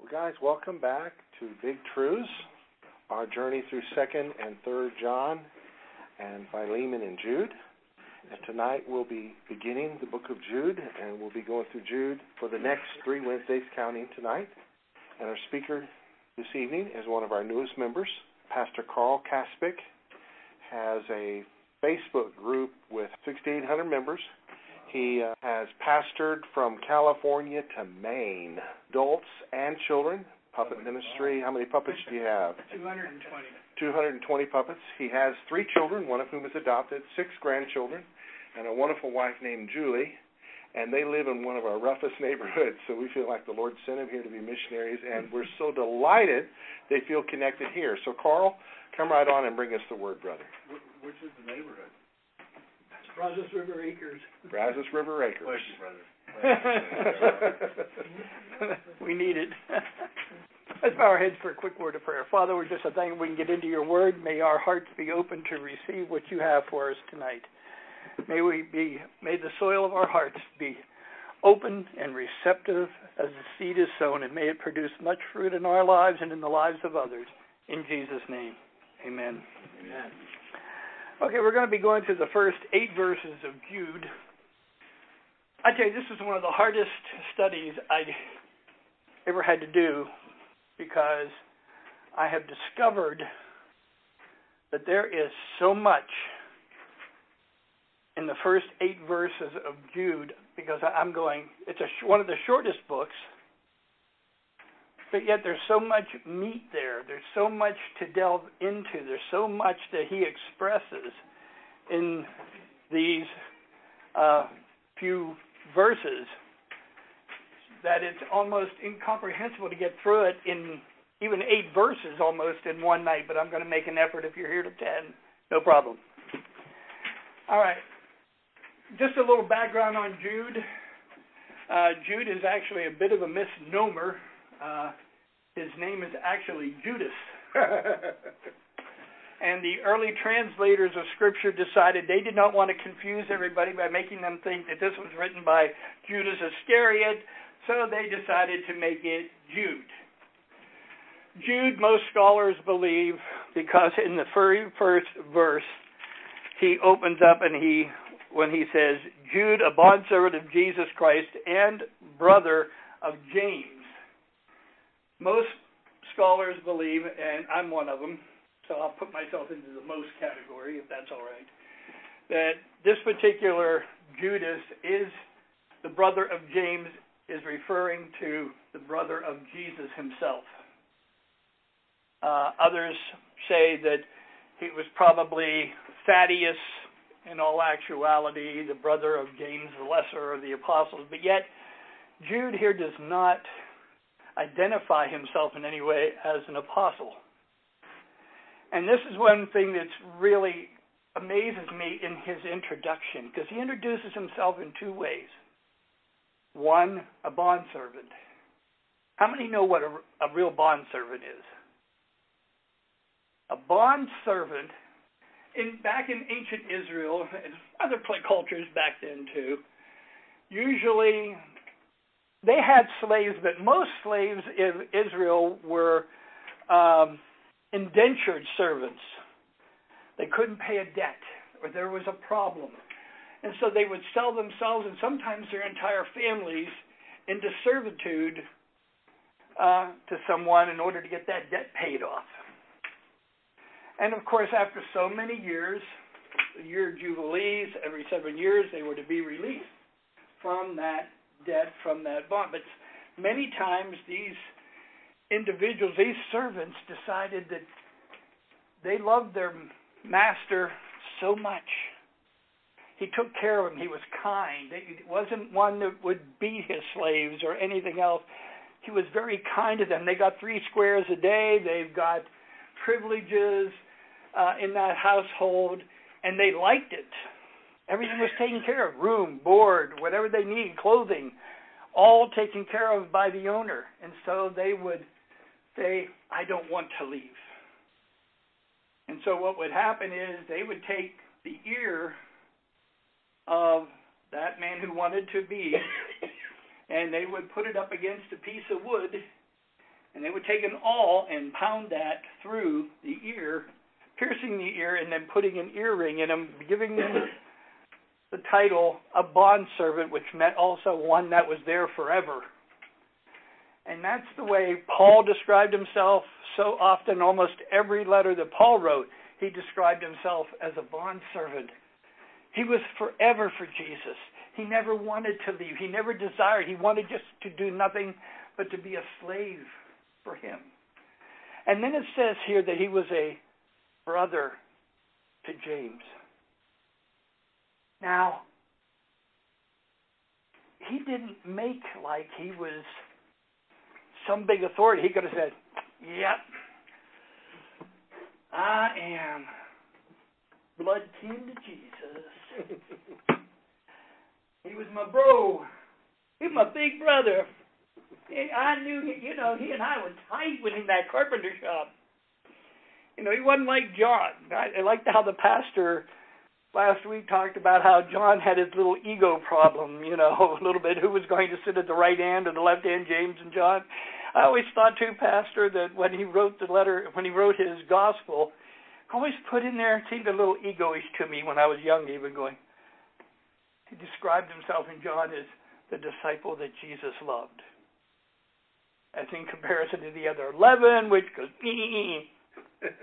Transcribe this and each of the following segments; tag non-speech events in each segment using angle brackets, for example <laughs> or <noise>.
Well, guys, welcome back to Big Truths, our journey through 2nd and 3rd John and Philemon and Jude. And tonight we'll be beginning the book of Jude, and we'll be going through Jude for the next three Wednesdays, counting tonight. And our speaker this evening is one of our newest members, Pastor Carl Kaspick. Has a Facebook group with 6,800 members. He uh, has pastored from California to Maine, adults and children, puppet Oh, ministry. How many puppets do you have? <laughs> 220. 220 puppets. He has three children, one of whom is adopted, six grandchildren, and a wonderful wife named Julie. And they live in one of our roughest neighborhoods, so we feel like the Lord sent them here to be missionaries, and we're so delighted they feel connected here. So, Carl, come right on and bring us the word, brother. Which is the neighborhood? Brazos River Acres. Brazos River Acres. Question, brother. <laughs> we need it. <laughs> Let's bow our heads for a quick word of prayer. Father, we're just a thank we can get into your word. May our hearts be open to receive what you have for us tonight. May we be may the soil of our hearts be open and receptive as the seed is sown, and may it produce much fruit in our lives and in the lives of others. In Jesus' name. Amen. Amen. Okay, we're going to be going through the first eight verses of Jude. I tell you, this is one of the hardest studies I ever had to do because I have discovered that there is so much in the first eight verses of Jude because I'm going, it's a, one of the shortest books, but yet there's so much meat there. There's so much to delve into. There's so much that he expresses in these uh, few verses that it's almost incomprehensible to get through it in even eight verses almost in one night, but I'm going to make an effort if you're here to 10. No problem. All right. Just a little background on Jude. Uh, Jude is actually a bit of a misnomer. Uh, his name is actually Judas. <laughs> and the early translators of Scripture decided they did not want to confuse everybody by making them think that this was written by Judas Iscariot, so they decided to make it Jude. Jude, most scholars believe, because in the very first verse, he opens up and he, when he says, Jude, a bondservant of Jesus Christ and brother of James. Most scholars believe, and I'm one of them, so I'll put myself into the most category, if that's all right, that this particular Judas is the brother of James, is referring to the brother of Jesus himself. Uh, others say that he was probably Thaddeus, in all actuality, the brother of James the Lesser of the Apostles, but yet Jude here does not identify himself in any way as an apostle. And this is one thing that's really amazes me in his introduction, because he introduces himself in two ways. One, a bondservant. How many know what a, a real bondservant is? A bondservant, in back in ancient Israel and other cultures back then too, usually they had slaves, but most slaves in Israel were um, indentured servants. They couldn't pay a debt, or there was a problem. And so they would sell themselves and sometimes their entire families into servitude uh, to someone in order to get that debt paid off. And of course, after so many years, year jubilees, every seven years, they were to be released from that debt, from that bond. But many times, these individuals, these servants, decided that they loved their master so much. He took care of them. He was kind. He wasn't one that would beat his slaves or anything else. He was very kind to them. They got three squares a day. They've got privileges uh, in that household, and they liked it. Everything was taken care of room, board, whatever they need, clothing, all taken care of by the owner. And so they would say, I don't want to leave. And so what would happen is they would take the ear of that man who wanted to be, and they would put it up against a piece of wood, and they would take an awl and pound that through the ear, piercing the ear, and then putting an earring in him, giving him the title a bondservant, which meant also one that was there forever. And that's the way Paul described himself so often. Almost every letter that Paul wrote, he described himself as a bondservant. He was forever for Jesus. He never wanted to leave. He never desired. He wanted just to do nothing but to be a slave for him. And then it says here that he was a brother to James. Now, he didn't make like he was some big authority. He could have said, Yep, I am blood kin to Jesus. <laughs> he was my bro. He was my big brother. I knew, you know, he and I were tight when in that carpenter shop. You know, he wasn't like John. I, I liked how the pastor last week talked about how John had his little ego problem, you know, <laughs> a little bit. Who was going to sit at the right hand or the left hand, James and John? I always thought too, Pastor, that when he wrote the letter, when he wrote his gospel, always put in there, it seemed a little egoish to me when I was young, even going. He described himself in John as the disciple that Jesus loved. As in comparison to the other 11, which goes, <laughs>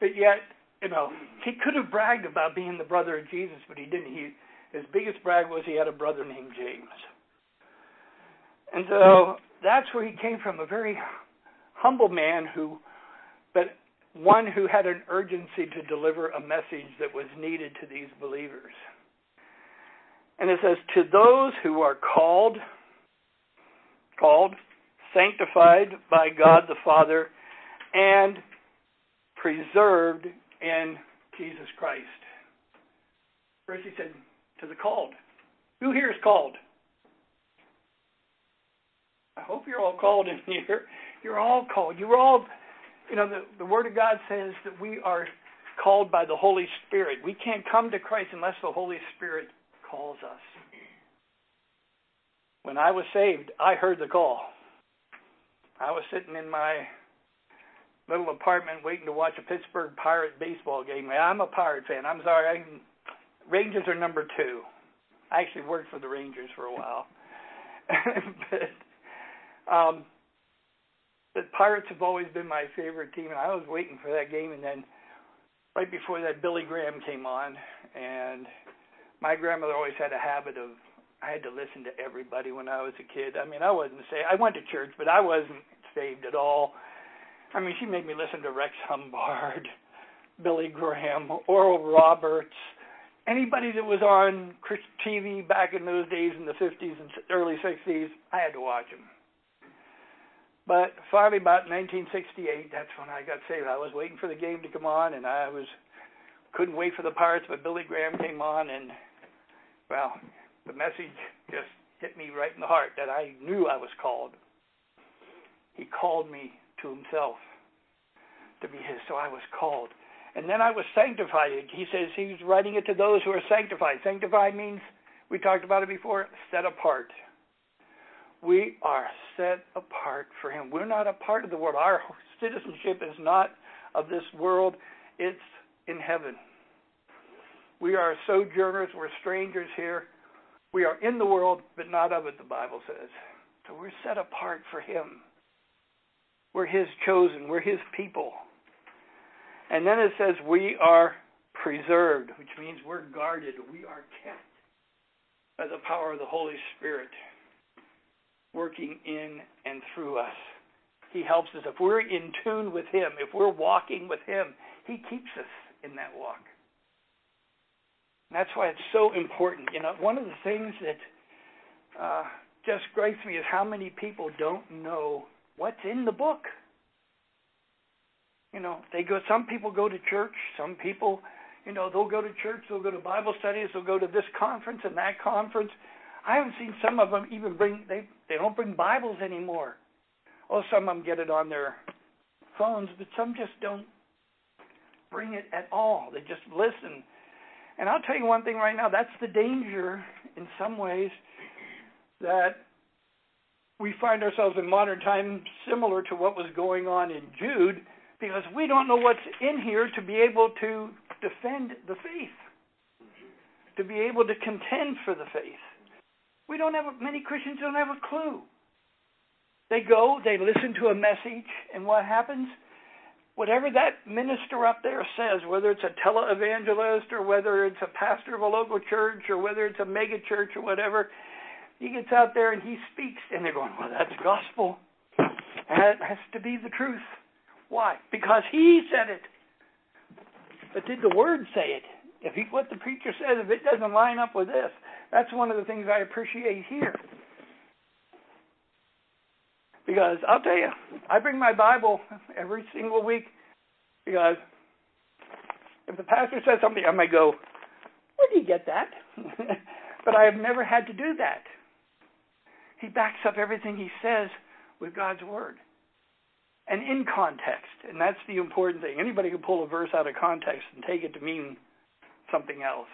but yet, you know, he could have bragged about being the brother of Jesus, but he didn't. He, his biggest brag was he had a brother named James. And so that's where he came from, a very humble man who, but one who had an urgency to deliver a message that was needed to these believers. And it says, To those who are called, called, sanctified by God the Father, and preserved in Jesus Christ. First he said, To the called. Who here is called? I hope you're all called in here. <laughs> You're all called. You're all you know, the, the Word of God says that we are called by the Holy Spirit. We can't come to Christ unless the Holy Spirit calls us. When I was saved, I heard the call. I was sitting in my little apartment waiting to watch a Pittsburgh Pirate baseball game. I'm a Pirate fan. I'm sorry. I, Rangers are number two. I actually worked for the Rangers for a while. <laughs> but um, the Pirates have always been my favorite team, and I was waiting for that game. And then right before that, Billy Graham came on, and my grandmother always had a habit of I had to listen to everybody when I was a kid. I mean, I wasn't saved. I went to church, but I wasn't saved at all. I mean, she made me listen to Rex Humbard, <laughs> Billy Graham, Oral Roberts, anybody that was on TV back in those days in the 50s and early 60s. I had to watch them. But finally, about 1968, that's when I got saved. I was waiting for the game to come on, and I was couldn't wait for the Pirates, but Billy Graham came on, and well, the message just hit me right in the heart that I knew I was called. He called me himself to be his, so I was called. And then I was sanctified. He says he was writing it to those who are sanctified. Sanctified means, we talked about it before, set apart. We are set apart for Him. We're not a part of the world. Our citizenship is not of this world, it's in heaven. We are sojourners, we're strangers here. We are in the world, but not of it, the Bible says. So we're set apart for Him. We're His chosen, we're His people. And then it says we are preserved, which means we're guarded, we are kept by the power of the Holy Spirit working in and through us. He helps us. If we're in tune with Him, if we're walking with Him, He keeps us in that walk. And that's why it's so important. You know, one of the things that uh, just gripes me is how many people don't know what's in the book. You know, they go. Some people go to church. Some people, you know, they'll go to church. They'll go to Bible studies. They'll go to this conference and that conference. I haven't seen some of them even bring they they don't bring Bibles anymore. Oh, some of them get it on their phones, but some just don't bring it at all. They just listen. And I'll tell you one thing right now, that's the danger in some ways that we find ourselves in modern times similar to what was going on in Jude because we don't know what's in here to be able to defend the faith, to be able to contend for the faith. We don't have many Christians don't have a clue. They go, they listen to a message, and what happens? Whatever that minister up there says, whether it's a televangelist or whether it's a pastor of a local church or whether it's a mega church or whatever, he gets out there and he speaks, and they're going, Well, that's gospel. That has to be the truth. Why? Because he said it. But did the word say it? If he, what the preacher says, if it doesn't line up with this, that's one of the things I appreciate here. Because I'll tell you, I bring my Bible every single week because if the pastor says something, I might go, Where do you get that? <laughs> but I have never had to do that. He backs up everything he says with God's word and in context. And that's the important thing. Anybody can pull a verse out of context and take it to mean something else.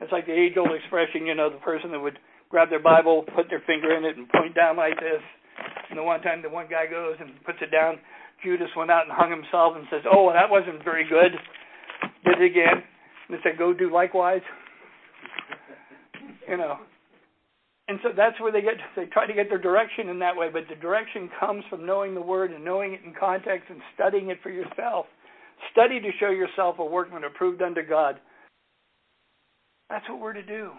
It's like the age old expression, you know, the person that would grab their Bible, put their finger in it, and point down like this. And the one time the one guy goes and puts it down, Judas went out and hung himself and says, Oh, that wasn't very good. Did it again. And they said, Go do likewise. <laughs> You know, and so that's where they get they try to get their direction in that way. But the direction comes from knowing the word and knowing it in context and studying it for yourself. Study to show yourself a workman approved unto god. That's what we're to do.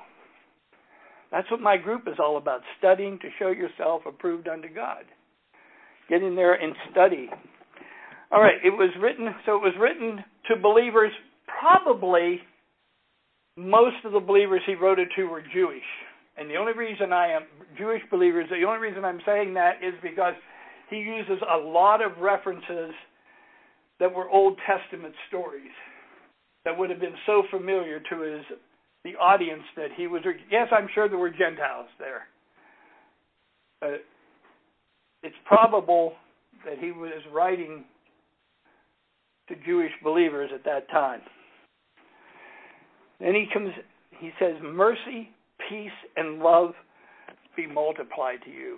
That's what my group is all about studying to show yourself approved unto god. Get in there and study. All right it was written so it was written to believers probably most of the believers he wrote it to were jewish and the only reason I am Jewish believers, the only reason I'm saying that is because he uses a lot of references that were Old Testament stories that would have been so familiar to his the audience that he was. Yes, I'm sure there were Gentiles there. But it's probable that he was writing to Jewish believers at that time. Then he comes. He says, "Mercy peace and love be multiplied to you.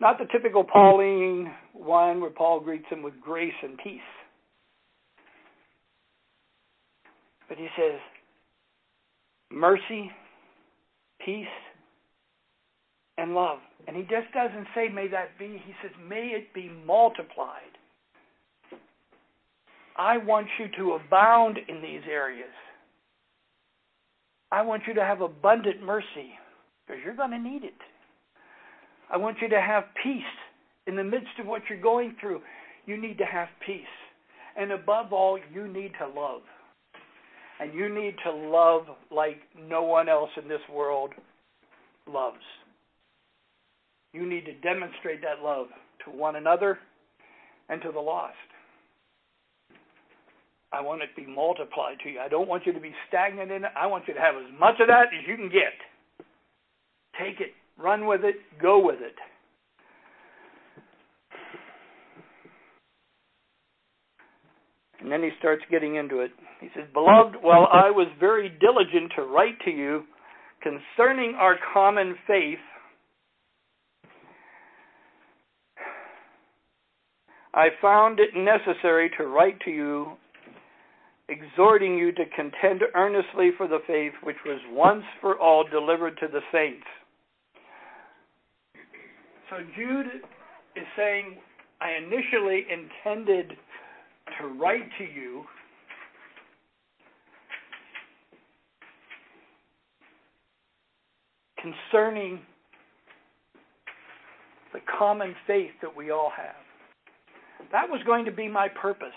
Not the typical Pauline one where Paul greets him with grace and peace. But he says, mercy, peace, and love. And he just doesn't say, may that be. He says, may it be multiplied. I want you to abound in these areas. I want you to have abundant mercy because you're going to need it. I want you to have peace in the midst of what you're going through. You need to have peace. And above all, you need to love. And you need to love like no one else in this world loves. You need to demonstrate that love to one another and to the lost. I want it to be multiplied to you. I don't want you to be stagnant in it. I want you to have as much of that as you can get. Take it, run with it, go with it. And then he starts getting into it. He says, Beloved, while I was very diligent to write to you concerning our common faith, I found it necessary to write to you exhorting you to contend earnestly for the faith which was once for all delivered to the saints. So Jude is saying, I initially intended to write to you concerning the common faith that we all have. That was going to be my purpose.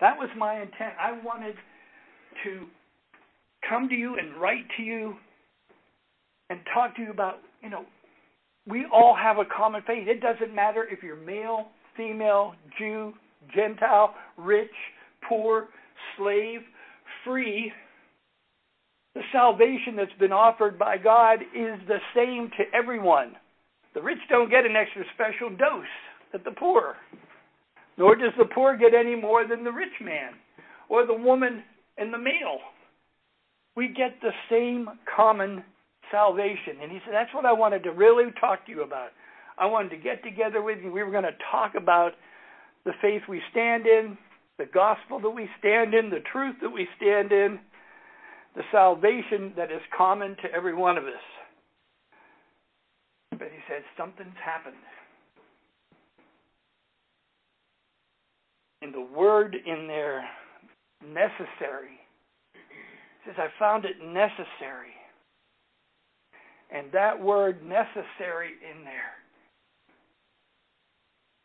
That was my intent. I wanted to come to you and write to you and talk to you about, you know, we all have a common faith. It doesn't matter if you're male, female, Jew, Gentile, rich, poor, slave, free. The salvation that's been offered by God is the same to everyone. The rich don't get an extra special dose that the poor nor does the poor get any more than the rich man or the woman and the male. We get the same common salvation. And he said, That's what I wanted to really talk to you about. I wanted to get together with you. We were going to talk about the faith we stand in, the gospel that we stand in, the truth that we stand in, the salvation that is common to every one of us. But he said, Something's happened. And the word in there, necessary, says, I found it necessary. And that word necessary in there,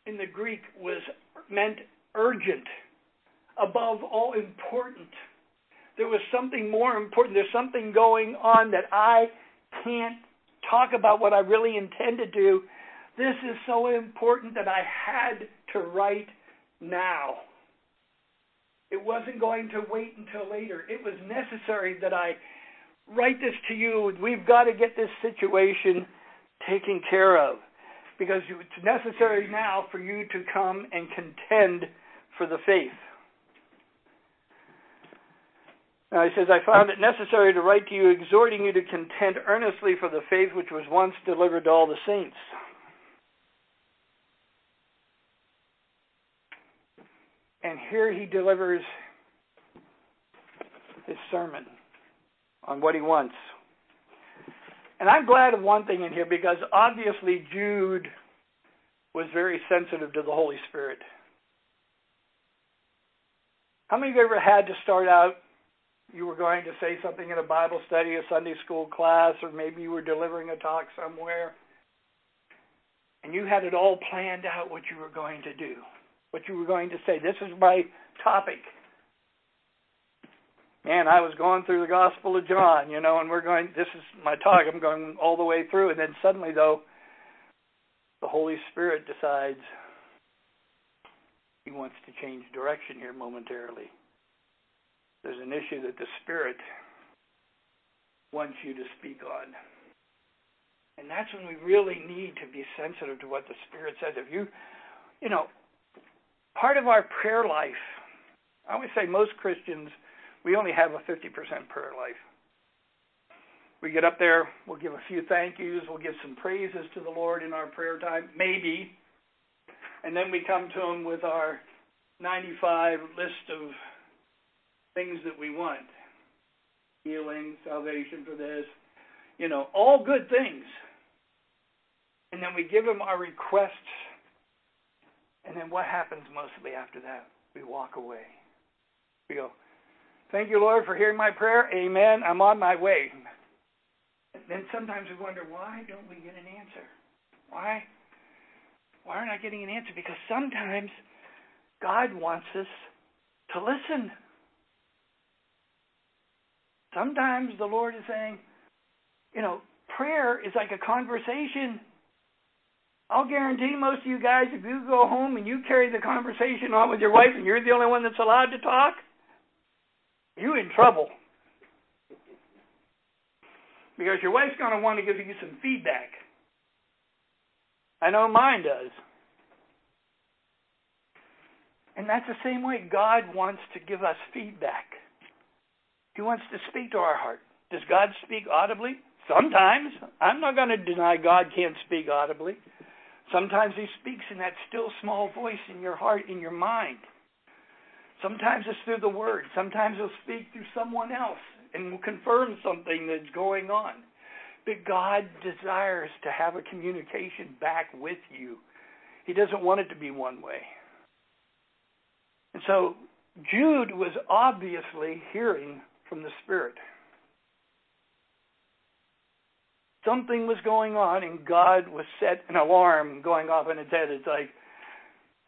in the Greek, was meant urgent, above all important. There was something more important. There's something going on that I can't talk about what I really intend to do. This is so important that I had to write now. It wasn't going to wait until later. It was necessary that I write this to you. We've got to get this situation taken care of because it's necessary now for you to come and contend for the faith. Now he says, I found it necessary to write to you, exhorting you to contend earnestly for the faith which was once delivered to all the saints. And here he delivers his sermon on what he wants. And I'm glad of one thing in here because obviously Jude was very sensitive to the Holy Spirit. How many of you ever had to start out? You were going to say something in a Bible study, a Sunday school class, or maybe you were delivering a talk somewhere, and you had it all planned out what you were going to do what you were going to say. This is my topic. Man, I was going through the Gospel of John, you know, and we're going, this is my talk. I'm going all the way through. And then suddenly, though, the Holy Spirit decides he wants to change direction here momentarily. There's an issue that the Spirit wants you to speak on. And that's when we really need to be sensitive to what the Spirit says. If you, you know, part of our prayer life, I always say most Christians, we only have a 50% prayer life. We get up there, we'll give a few thank yous, we'll give some praises to the Lord in our prayer time, maybe. And then we come to Him with our 95 list of things that we want healing, salvation for this, you know, all good things. And then we give Him our requests and then what happens mostly after that? We walk away. We go, Thank you, Lord, for hearing my prayer. Amen. I'm on my way. And then sometimes we wonder, why don't we get an answer? Why? Why aren't I getting an answer? Because sometimes God wants us to listen. Sometimes the Lord is saying, you know, prayer is like a conversation. I'll guarantee most of you guys, if you go home and you carry the conversation on with your wife and you're the only one that's allowed to talk, you're in trouble. Because your wife's going to want to give you some feedback. I know mine does. And that's the same way God wants to give us feedback. He wants to speak to our heart. Does God speak audibly? Sometimes. I'm not going to deny God can't speak audibly. Sometimes he speaks in that still small voice in your heart, in your mind. Sometimes it's through the word. Sometimes he'll speak through someone else and will confirm something that's going on. But God desires to have a communication back with you. He doesn't want it to be one way. And so Jude was obviously hearing from the Spirit. Something was going on and God was set an alarm going off in its head. It's like,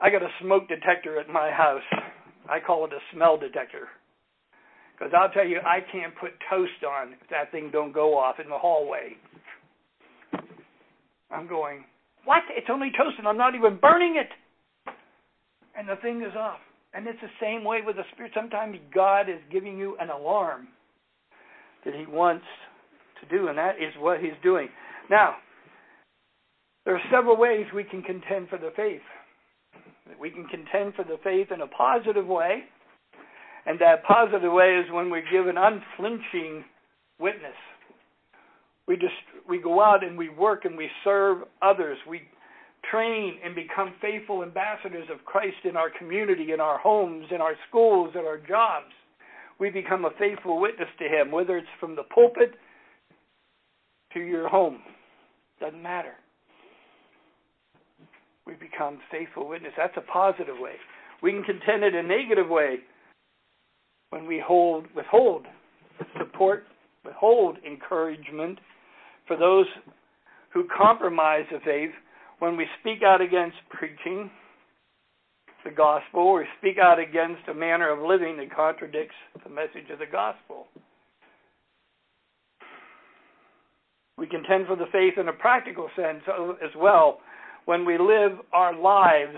I got a smoke detector at my house. I call it a smell detector. Because I'll tell you, I can't put toast on if that thing don't go off in the hallway. I'm going, what? It's only toast and I'm not even burning it. And the thing is off. And it's the same way with the Spirit. Sometimes God is giving you an alarm that He wants to do, and that is what he's doing. Now, there are several ways we can contend for the faith. We can contend for the faith in a positive way, and that positive way is when we give an unflinching witness. We just we go out and we work and we serve others. We train and become faithful ambassadors of Christ in our community, in our homes, in our schools, at our jobs. We become a faithful witness to Him, whether it's from the pulpit to your home. Doesn't matter. We become faithful witness. That's a positive way. We can contend in a negative way when we hold withhold support, withhold encouragement for those who compromise the faith when we speak out against preaching the gospel or speak out against a manner of living that contradicts the message of the gospel. We contend for the faith in a practical sense as well when we live our lives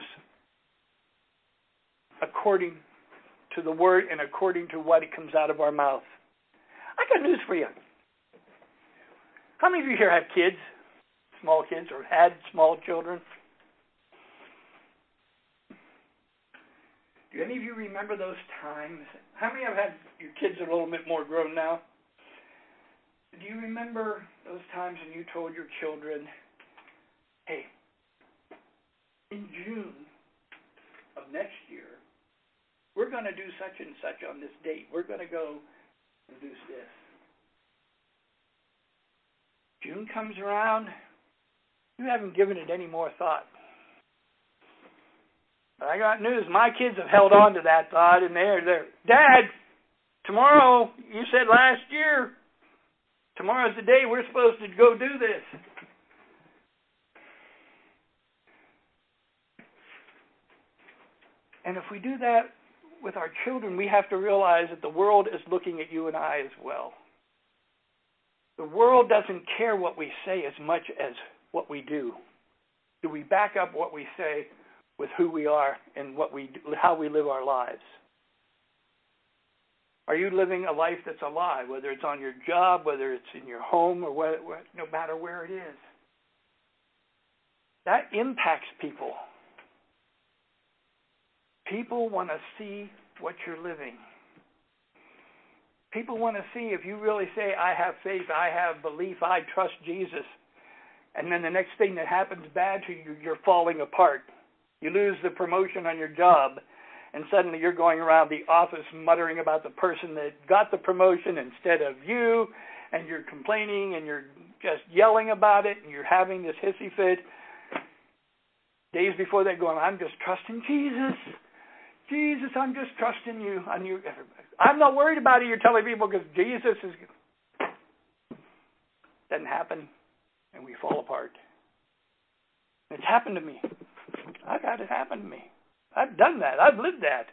according to the word and according to what comes out of our mouth. I got news for you. How many of you here have kids? small kids or had small children. Do any of you remember those times? How many have had your kids are a little bit more grown now? Do you remember those times when you told your children, hey, in June of next year, we're going to do such and such on this date. We're going to go and do this. June comes around, you haven't given it any more thought. But I got news. My kids have held on to that thought, and they're there. Dad, tomorrow, you said last year, tomorrow's the day we're supposed to go do this. And if we do that with our children, we have to realize that the world is looking at you and I as well. The world doesn't care what we say as much as what we do? Do we back up what we say with who we are and what we do, how we live our lives? Are you living a life that's alive, whether it's on your job, whether it's in your home, or what, no matter where it is? That impacts people. People want to see what you're living. People want to see if you really say, I have faith, I have belief, I trust Jesus and then the next thing that happens bad to you, you're falling apart. You lose the promotion on your job, and suddenly you're going around the office muttering about the person that got the promotion instead of you, and you're complaining and you're just yelling about it, and you're having this hissy fit. Days before that, going, I'm just trusting Jesus. Jesus, I'm just trusting you. On you. I'm not worried about it. You're telling people because Jesus is. Doesn't happen and we fall apart. It's happened to me. I've had it happen to me. I've done that. I've lived that.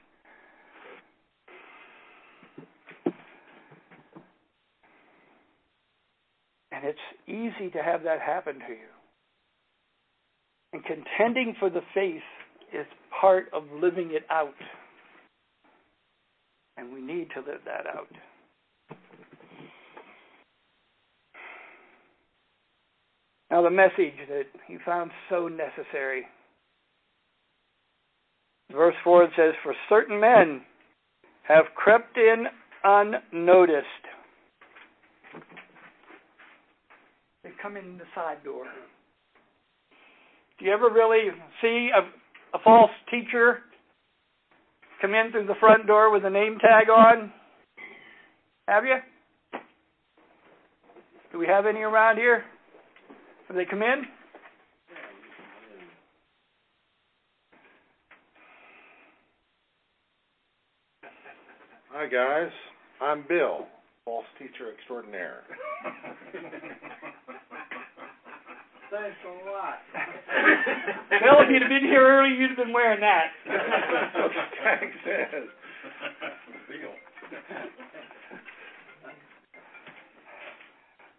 And it's easy to have that happen to you. And contending for the faith is part of living it out. And we need to live that out. Now, the message that he found so necessary. Verse 4 it says, For certain men have crept in unnoticed. They come in the side door. Do you ever really see a, a false teacher come in through the front door with a name tag on? Have you? Do we have any around here? Have they come in? Hi, guys. I'm Bill, false teacher extraordinaire. Thanks a lot. Bill, if you'd have been here early, you'd have been wearing that. Thanks, Ed. Bill.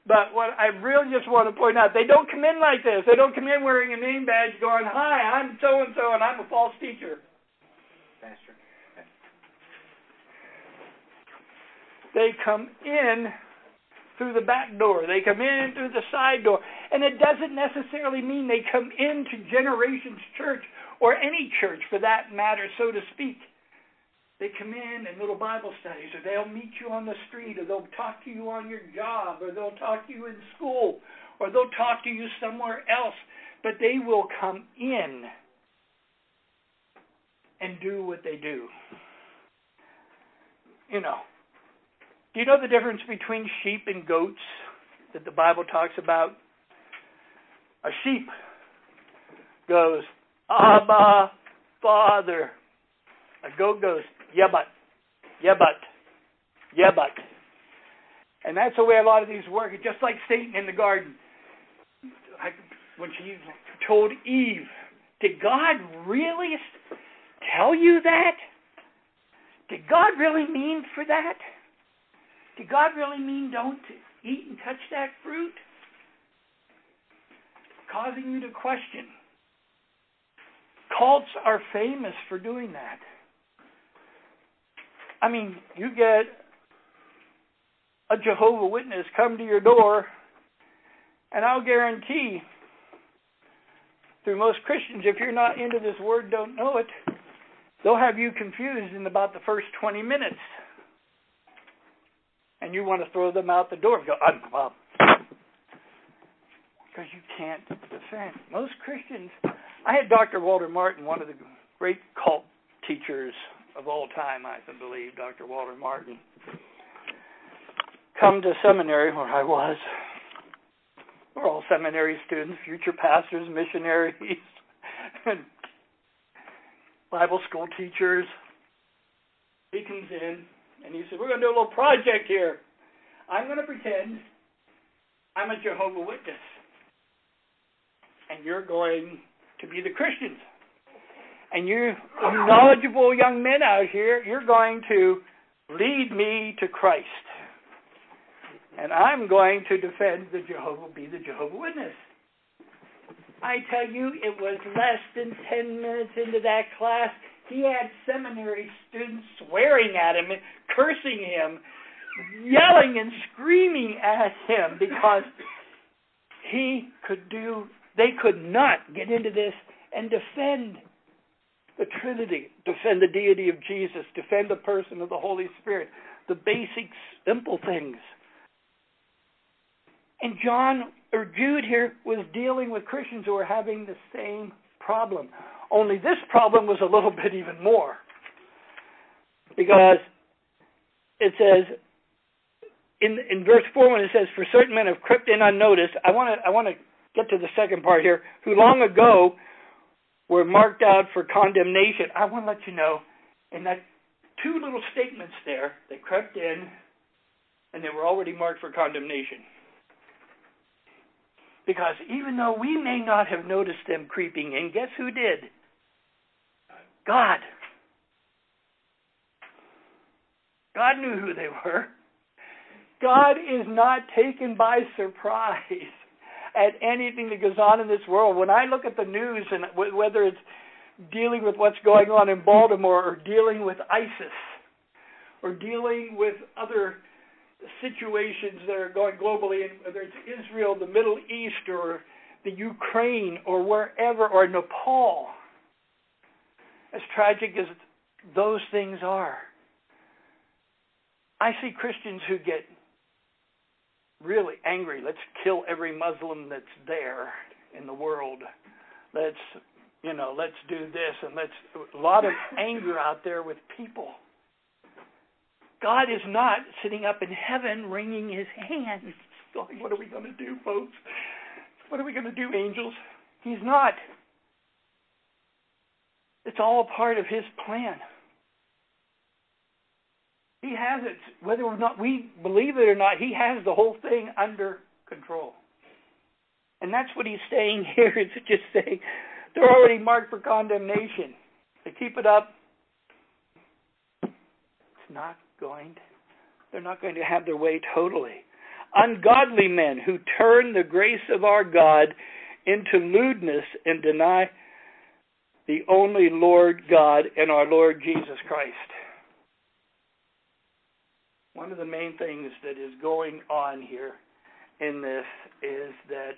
But what I really just want to point out, they don't come in like this. They don't come in wearing a name badge going, Hi, I'm so and so and I'm a false teacher. Pastor. They come in through the back door. They come in through the side door. And it doesn't necessarily mean they come into Generations Church or any church for that matter, so to speak. They come in in little Bible studies, or they'll meet you on the street, or they'll talk to you on your job, or they'll talk to you in school, or they'll talk to you somewhere else. But they will come in and do what they do. You know, do you know the difference between sheep and goats that the Bible talks about? A sheep goes, Abba, Father. A goat goes, yeah, but, yeah, but, yeah, but. And that's the way a lot of these work. Just like Satan in the garden. When she told Eve, did God really tell you that? Did God really mean for that? Did God really mean don't eat and touch that fruit? Causing you to question. Cults are famous for doing that. I mean, you get a Jehovah Witness come to your door, and I'll guarantee through most Christians, if you're not into this word, don't know it, they'll have you confused in about the first 20 minutes. And you want to throw them out the door. Go, I'm. Because you can't defend. Most Christians, I had Dr. Walter Martin, one of the great cult teachers of all time, I believe, Dr. Walter Martin, come to seminary where I was. We're all seminary students, future pastors, missionaries, <laughs> and Bible school teachers. He comes in and he said, We're going to do a little project here. I'm going to pretend I'm a Jehovah Witness. And you're going to be the Christians and you knowledgeable young men out here, you're going to lead me to Christ. And I'm going to defend the Jehovah, be the Jehovah Witness. I tell you, it was less than 10 minutes into that class. He had seminary students swearing at him, cursing him, yelling and screaming at him because he could do, they could not get into this and defend the Trinity, defend the deity of Jesus, defend the person of the Holy Spirit, the basic, simple things. And John or Jude here was dealing with Christians who were having the same problem. Only this problem was a little bit even more. Because it says in in verse four when it says, For certain men have crept in unnoticed, I wanna I wanna get to the second part here, who long ago were marked out for condemnation. I want to let you know, in that two little statements there, they crept in and they were already marked for condemnation. Because even though we may not have noticed them creeping in, guess who did? God. God knew who they were. God is not taken by surprise at anything that goes on in this world. When I look at the news and whether it's dealing with what's going on in Baltimore or dealing with ISIS or dealing with other situations that are going globally, whether it's Israel, the Middle East, or the Ukraine, or wherever, or Nepal, as tragic as those things are, I see Christians who get really angry. Let's kill every Muslim that's there in the world. Let's, you know, let's do this and let's a lot of anger out there with people. God is not sitting up in heaven wringing his hands, <laughs> going, What are we going to do, folks? What are we going to do, angels? He's not. It's all a part of his plan. He has it, whether or not we believe it or not, He has the whole thing under control. And that's what He's saying <laughs> here is just saying they're already marked for condemnation. They keep it up. It's not going to, they're not going to have their way totally. Ungodly men who turn the grace of our God into lewdness and deny the only Lord God and our Lord Jesus Christ one of the main things that is going on here in this is that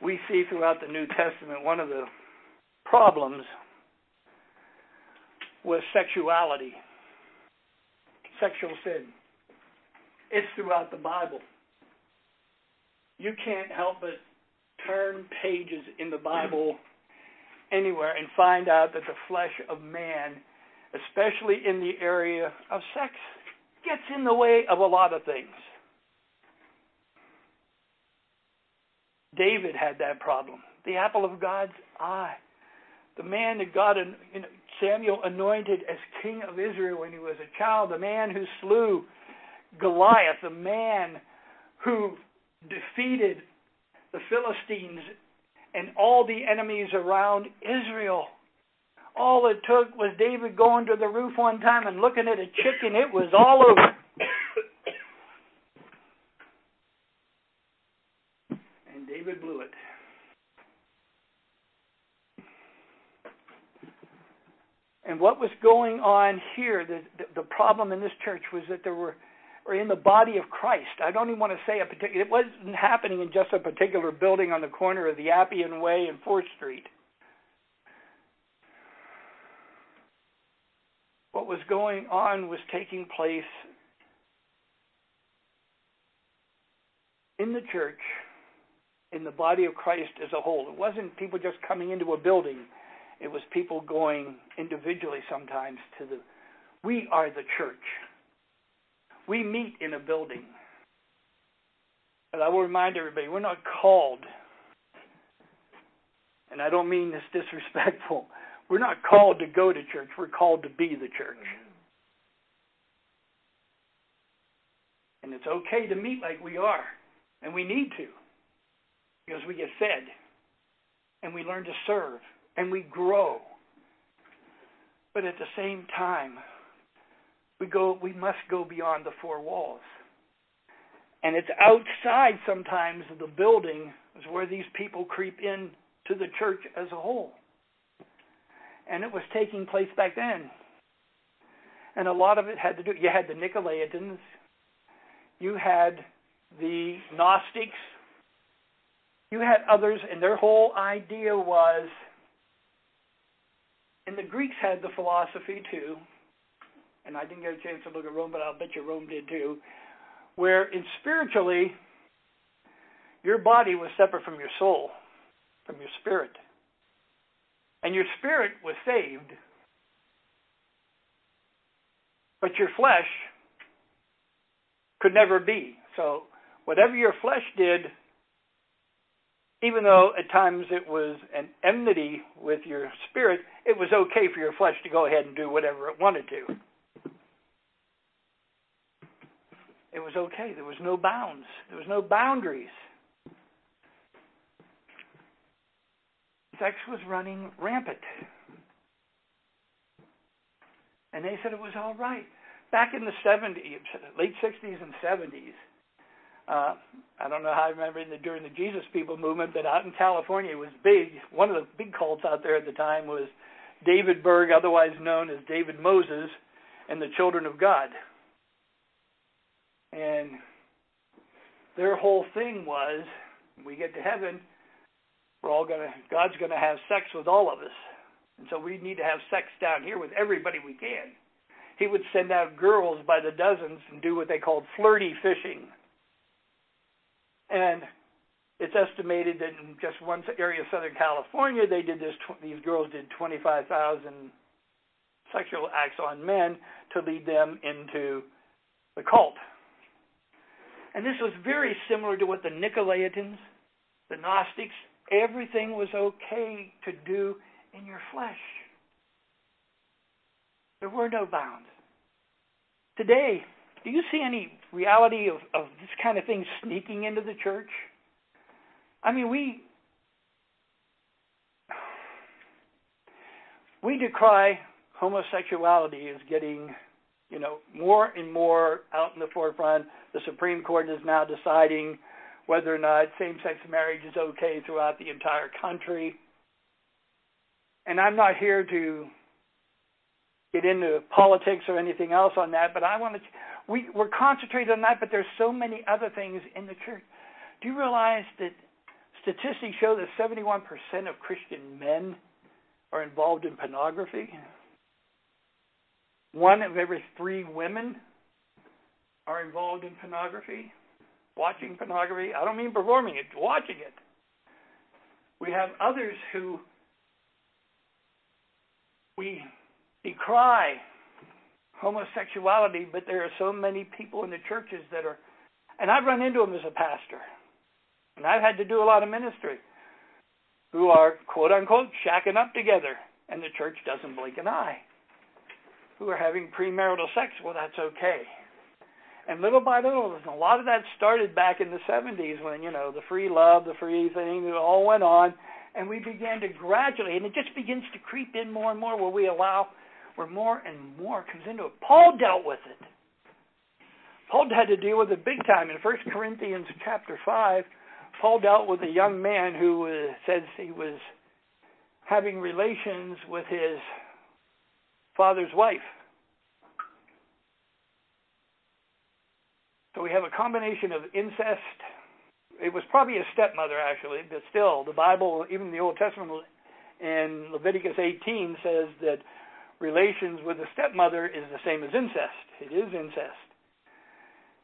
we see throughout the New Testament one of the problems was sexuality, sexual sin. It's throughout the Bible. You can't help but turn pages in the Bible anywhere and find out that the flesh of man, especially in the area of sex, gets in the way of a lot of things. David had that problem. The apple of God's eye. The man that God, Samuel anointed as king of Israel when he was a child, the man who slew Goliath, the man who defeated the Philistines and all the enemies around Israel. All it took was David going to the roof one time and looking at a chicken. It was all over. <coughs> and David blew it. And what was going on here, the, the, the problem in this church was that there were or in the body of Christ. I don't even want to say a particular, it wasn't happening in just a particular building on the corner of the Appian Way and 4th Street. What was going on was taking place in the church, in the body of Christ as a whole. It wasn't people just coming into a building. It was people going individually sometimes to the, we are the church. We meet in a building. But I will remind everybody, we're not called, and I don't mean this disrespectful, we're not called to go to church, we're called to be the church. And it's okay to meet like we are, and we need to, because we get fed, and we learn to serve, and we grow. But at the same time, we go we must go beyond the four walls. And it's outside sometimes of the building is where these people creep in to the church as a whole. And it was taking place back then. And a lot of it had to do you had the Nicolaitans, you had the Gnostics, you had others, and their whole idea was and the Greeks had the philosophy too, and I didn't get a chance to look at Rome, but I'll bet you Rome did too, where in spiritually, your body was separate from your soul, from your spirit. And your spirit was saved, but your flesh could never be. So, whatever your flesh did, even though at times it was an enmity with your spirit, it was okay for your flesh to go ahead and do whatever it wanted to. It was okay. There was no bounds. There was no boundaries. Sex was running rampant. And they said it was all right. Back in the 70s, late 60s and 70s, uh, I don't know how I remember in the, during the Jesus People movement, but out in California it was big. One of the big cults out there at the time was David Berg, otherwise known as David Moses, and the Children of God. And their whole thing was, we get to heaven, we're all gonna, God's gonna have sex with all of us, and so we need to have sex down here with everybody we can. He would send out girls by the dozens and do what they called flirty fishing. And it's estimated that in just one area of Southern California, they did this. These girls did 25,000 sexual acts on men to lead them into the cult. And this was very similar to what the Nicolaitans, the Gnostics, everything was okay to do in your flesh. There were no bounds. Today, do you see any reality of, of this kind of thing sneaking into the church? I mean, we we decry homosexuality as getting you know, more and more out in the forefront. The Supreme Court is now deciding whether or not same sex marriage is okay throughout the entire country. And I'm not here to get into politics or anything else on that, but I want to. We, we're concentrated on that, but there's so many other things in the church. Do you realize that statistics show that 71% of Christian men are involved in pornography? one of every three women are involved in pornography, watching pornography. I don't mean performing it, watching it. We have others who we decry homosexuality, but there are so many people in the churches that are, and I've run into them as a pastor, and I've had to do a lot of ministry, who are quote unquote shacking up together, and the church doesn't blink an eye. Who are having premarital sex? Well, that's okay. And little by little, a lot of that started back in the 70s when, you know, the free love, the free thing, it all went on. And we began to gradually, and it just begins to creep in more and more where we allow, where more and more comes into it. Paul dealt with it. Paul had to deal with it big time. In 1 Corinthians chapter 5, Paul dealt with a young man who says he was having relations with his father's wife. So we have a combination of incest. It was probably a stepmother, actually, but still, the Bible, even the Old Testament in Leviticus 18, says that relations with a stepmother is the same as incest. It is incest.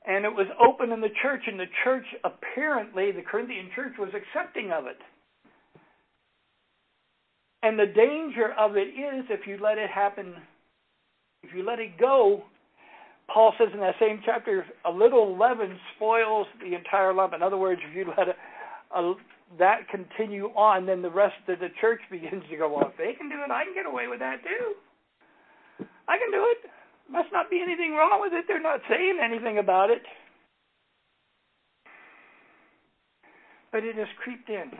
And it was open in the church, and the church, apparently, the Corinthian church was accepting of it. And the danger of it is if you let it happen, if you let it go, Paul says in that same chapter, a little leaven spoils the entire lump. In other words, if you let a, a, that continue on, then the rest of the church <laughs> begins to go, if they can do it, I can get away with that too. I can do it. Must not be anything wrong with it. They're not saying anything about it. But it has creeped in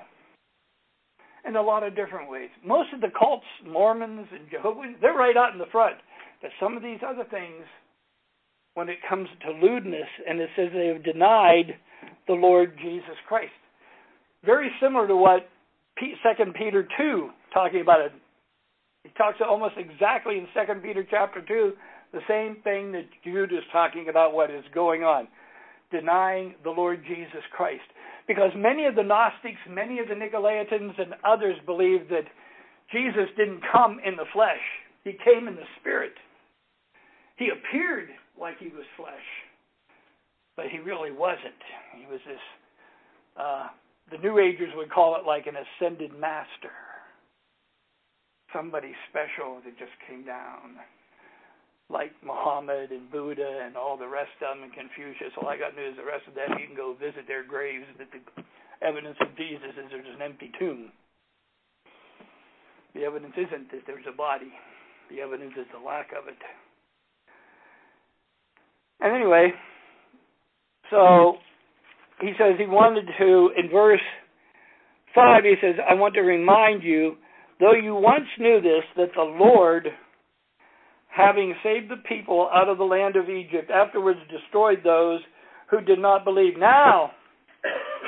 in a lot of different ways. Most of the cults, Mormons and Jehovah's, they're right out in the front. But some of these other things when it comes to lewdness, and it says they have denied the Lord Jesus Christ. Very similar to what Second Peter two talking about it. Talks almost exactly in Second Peter chapter two the same thing that Jude is talking about what is going on, denying the Lord Jesus Christ. Because many of the Gnostics, many of the Nicolaitans, and others believe that Jesus didn't come in the flesh; he came in the spirit. He appeared like he was flesh, but he really wasn't. He was this, uh, the New Agers would call it like an ascended master, somebody special that just came down, like Muhammad and Buddha and all the rest of them and Confucius. All I got news, the rest of them, you can go visit their graves, but the evidence of Jesus is there's an empty tomb. The evidence isn't that there's a body. The evidence is the lack of it. And anyway, so he says he wanted to, in verse 5, he says, I want to remind you, though you once knew this, that the Lord, having saved the people out of the land of Egypt, afterwards destroyed those who did not believe. Now,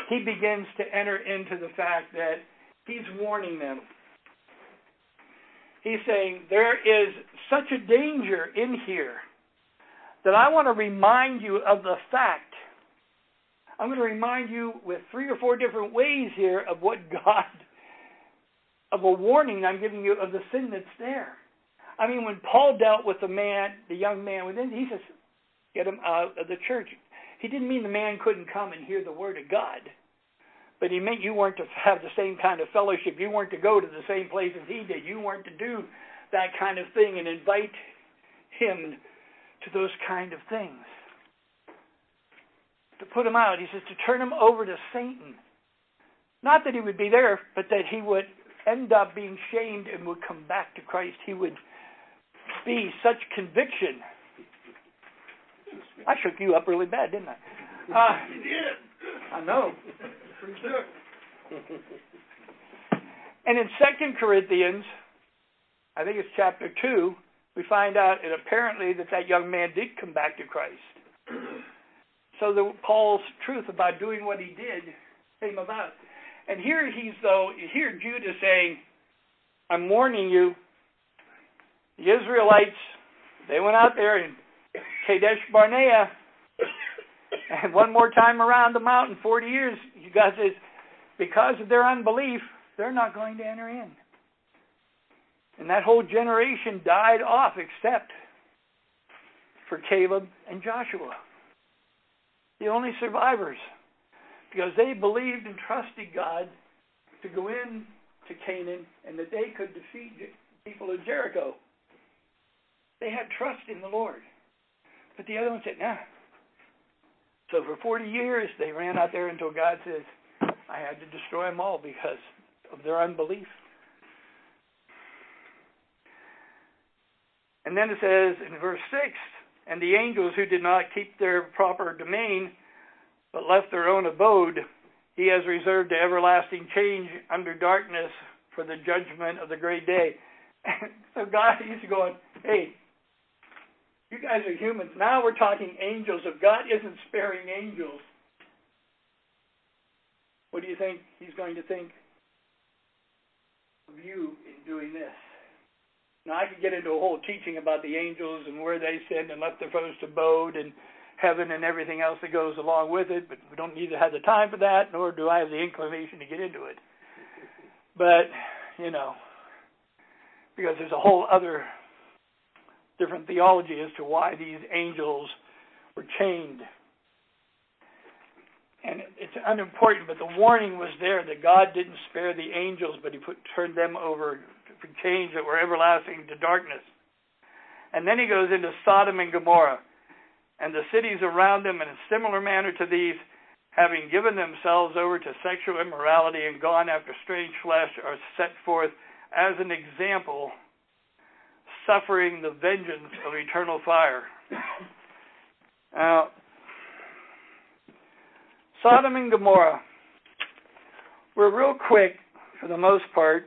he begins to enter into the fact that he's warning them. He's saying, There is such a danger in here that I want to remind you of the fact. I'm going to remind you with three or four different ways here of what <laughs> God, of a warning I'm giving you of the sin that's there. I mean, when Paul dealt with the man, the young man within, he says, get him out of the church. He didn't mean the man couldn't come and hear the word of God, but he meant you weren't to have the same kind of fellowship. You weren't to go to the same place as he did. You weren't to do that kind of thing and invite him to those kind of things. To put him out, he says to turn him over to Satan. Not that he would be there, but that he would end up being shamed and would come back to Christ. He would be such conviction. I shook you up really bad, didn't I? Uh, you did. I know. and in Second Corinthians, I think it's chapter two, we find out and apparently that that young man did come back to Christ. So the Paul's truth about doing what he did came about. And here he's though here Jude is saying, I'm warning you, the Israelites, they went out there in Kadesh Barnea and one more time around the mountain, forty years, you guys is because of their unbelief, they're not going to enter in. And that whole generation died off except for Caleb and Joshua, the only survivors, because they believed and trusted God to go in to Canaan and that they could defeat the people of Jericho. They had trust in the Lord. But the other one said, nah. So for 40 years, they ran out there until God says, I had to destroy them all because of their unbelief. And then it says in verse 6 And the angels who did not keep their proper domain, but left their own abode, he has reserved to everlasting change under darkness for the judgment of the great day. <laughs> so God, he's going, hey, you guys are humans. Now we're talking angels. If God isn't sparing angels, what do you think he's going to think of you in doing this? Now I could get into a whole teaching about the angels and where they sinned and left their first abode and heaven and everything else that goes along with it, but we don't to have the time for that, nor do I have the inclination to get into it. But, you know, because there's a whole other different theology as to why these angels were chained. And it's unimportant, but the warning was there that God didn't spare the angels, but He put turned them over for chains that were everlasting to darkness. And then He goes into Sodom and Gomorrah and the cities around them in a similar manner to these, having given themselves over to sexual immorality and gone after strange flesh, are set forth as an example, suffering the vengeance of eternal fire. Now, Sodom and Gomorrah, we're real quick, for the most part,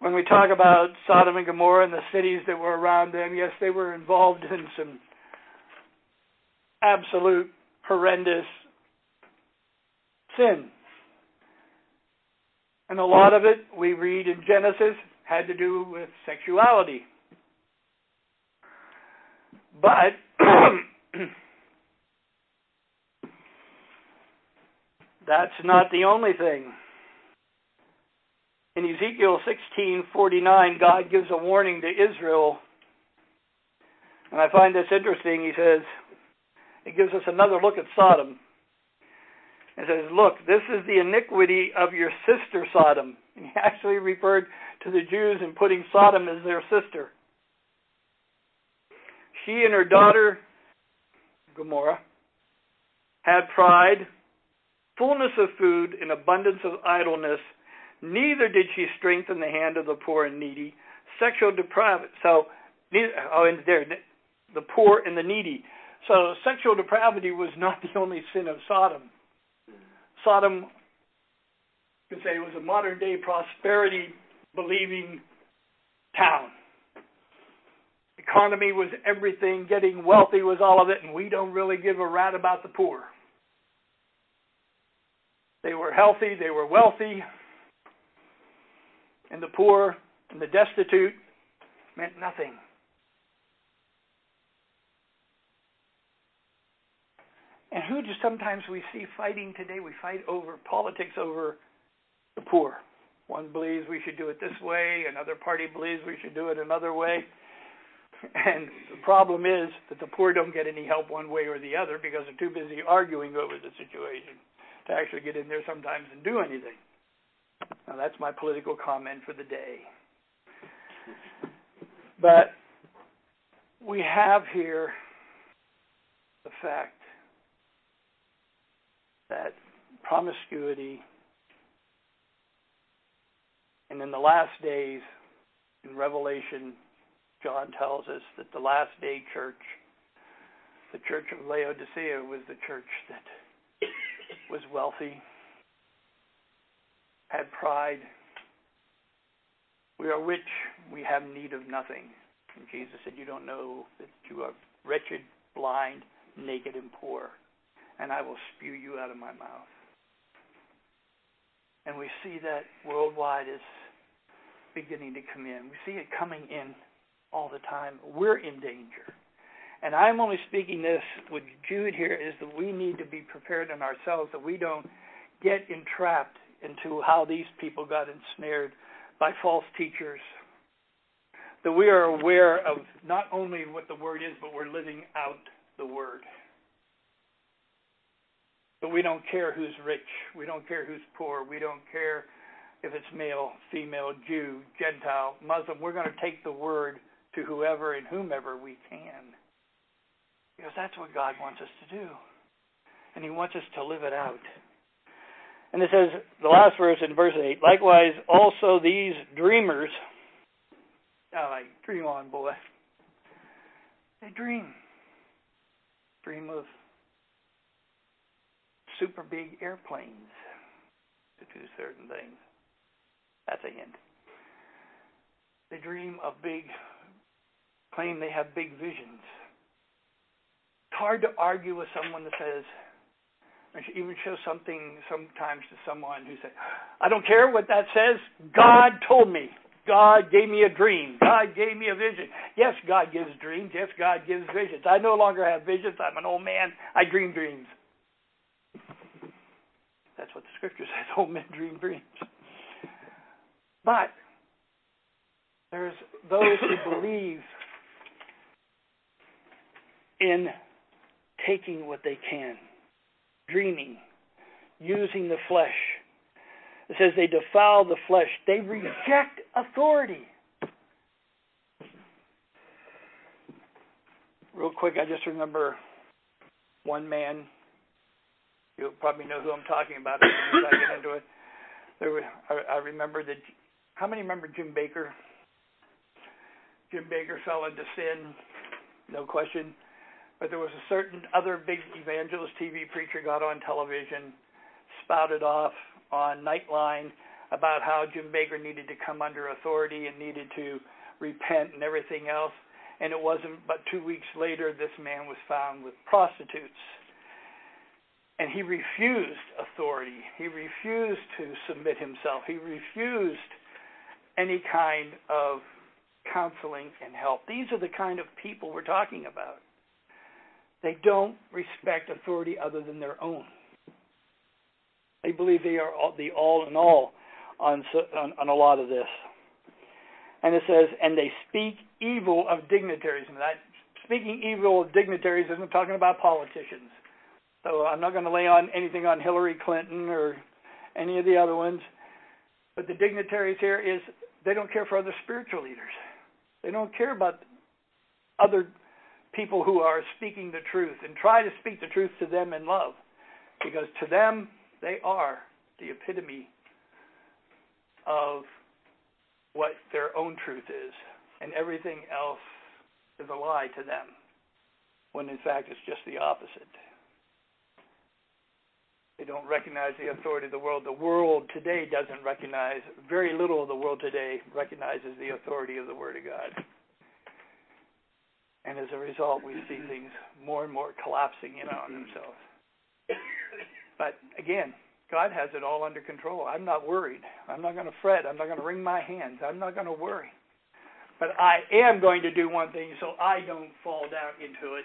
when we talk about Sodom and Gomorrah and the cities that were around them, yes, they were involved in some absolute horrendous sin. And a lot of it, we read in Genesis, had to do with sexuality. But <clears throat> that's not the only thing. In Ezekiel 16:49, God gives a warning to Israel. And I find this interesting. He says, it gives us another look at Sodom. It says, Look, this is the iniquity of your sister Sodom. And he actually referred to the Jews in putting Sodom as their sister. She and her daughter, Gomorrah, had pride, fullness of food, and abundance of idleness Neither did she strengthen the hand of the poor and needy. Sexual depravity. So, oh, and there, the poor and the needy. So, sexual depravity was not the only sin of Sodom. Sodom, you could say, was a modern day prosperity believing town. Economy was everything, getting wealthy was all of it, and we don't really give a rat about the poor. They were healthy, they were wealthy, and the poor and the destitute meant nothing. And who do sometimes we see fighting today? We fight over politics over the poor. One believes we should do it this way, another party believes we should do it another way. And the problem is that the poor don't get any help one way or the other because they're too busy arguing over the situation to actually get in there sometimes and do anything. Now, that's my political comment for the day. But we have here the fact that promiscuity, and in the last days, in Revelation, John tells us that the last day church, the church of Laodicea, was the church that was wealthy, had pride. We are rich, we have need of nothing. And Jesus said, You don't know that you are wretched, blind, naked, and poor, and I will spew you out of my mouth. And we see that worldwide is beginning to come in. We see it coming in all the time. We're in danger. And I'm only speaking this with Jude here is that we need to be prepared in ourselves that we don't get entrapped into how these people got ensnared by false teachers. that we are aware of not only what the Word is, but we're living out the Word. But we don't care who's rich. We don't care who's poor. We don't care if it's male, female, Jew, Gentile, Muslim. We're going to take the Word to whoever and whomever we can. Because that's what God wants us to do. And He wants us to live it out. And it says, the last verse in verse 8, likewise also these dreamers, oh, dream on, boy. They dream. Dream of super big airplanes to do certain things. That's a hint. They dream of big, claim they have big visions. It's hard to argue with someone that says, I even show something sometimes to someone who says, I don't care what that says. God told me. God gave me a dream. God gave me a vision. Yes, God gives dreams. Yes, God gives visions. I no longer have visions. I'm an old man. I dream dreams. That's what the scripture <laughs> says. Old men dream dreams. But there's those who believe in taking what they can dreaming, using the flesh. It says they defile the flesh. They reject authority. Real quick, I just remember one man. You'll probably know who I'm talking about as soon as I get into it. There was, I, I remember that. How many remember Jim Bakker? Jim Bakker fell into sin, no question. But there was a certain other big evangelist TV preacher got on television, spouted off on Nightline about how Jim Bakker needed to come under authority and needed to repent and everything else. And it wasn't but two weeks later this man was found with prostitutes. And he refused authority. He refused to submit himself. He refused any kind of counseling and help. These are the kind of people we're talking about. They don't respect authority other than their own. They believe they are all, the all in all on, on, on a lot of this. And it says, and they speak evil of dignitaries. And that speaking evil of dignitaries isn't talking about politicians. So I'm not going to lay on anything on Hillary Clinton or any of the other ones. But the dignitaries here is they don't care for other spiritual leaders. They don't care about other people who are speaking the truth and try to speak the truth to them in love. Because to them, they are the epitome of what their own truth is. And everything else is a lie to them, when in fact it's just the opposite. They don't recognize the authority of the world. The world today doesn't recognize, very little of the world today recognizes the authority of the Word of God. And as a result, we see things more and more collapsing in on themselves. But again, God has it all under control. I'm not worried. I'm not going to fret. I'm not going to wring my hands. I'm not going to worry. But I am going to do one thing so I don't fall down into it.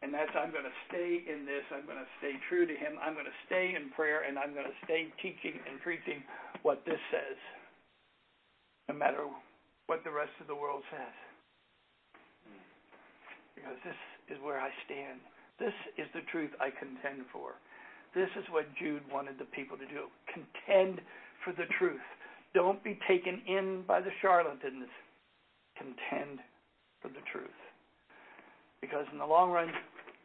And that's I'm going to stay in this. I'm going to stay true to Him. I'm going to stay in prayer, and I'm going to stay teaching and preaching what this says, no matter what the rest of the world says because this is where I stand. This is the truth I contend for. This is what Jude wanted the people to do. Contend for the truth. Don't be taken in by the charlatans. Contend for the truth. Because in the long run,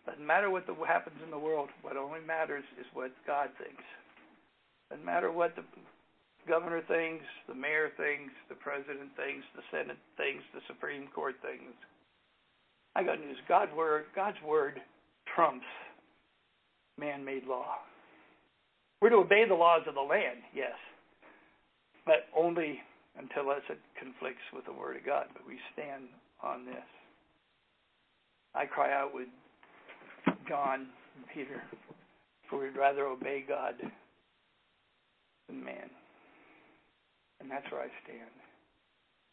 doesn't matter what the, happens in the world. What only matters is what God thinks. Doesn't matter what the governor thinks, the mayor thinks, the president thinks, the Senate thinks, the Supreme Court thinks. I got news. God's word, God's word trumps man-made law. We're to obey the laws of the land, yes, but only until it conflicts with the word of God. But we stand on this. I cry out with John and Peter, for we'd rather obey God than man. And that's where I stand.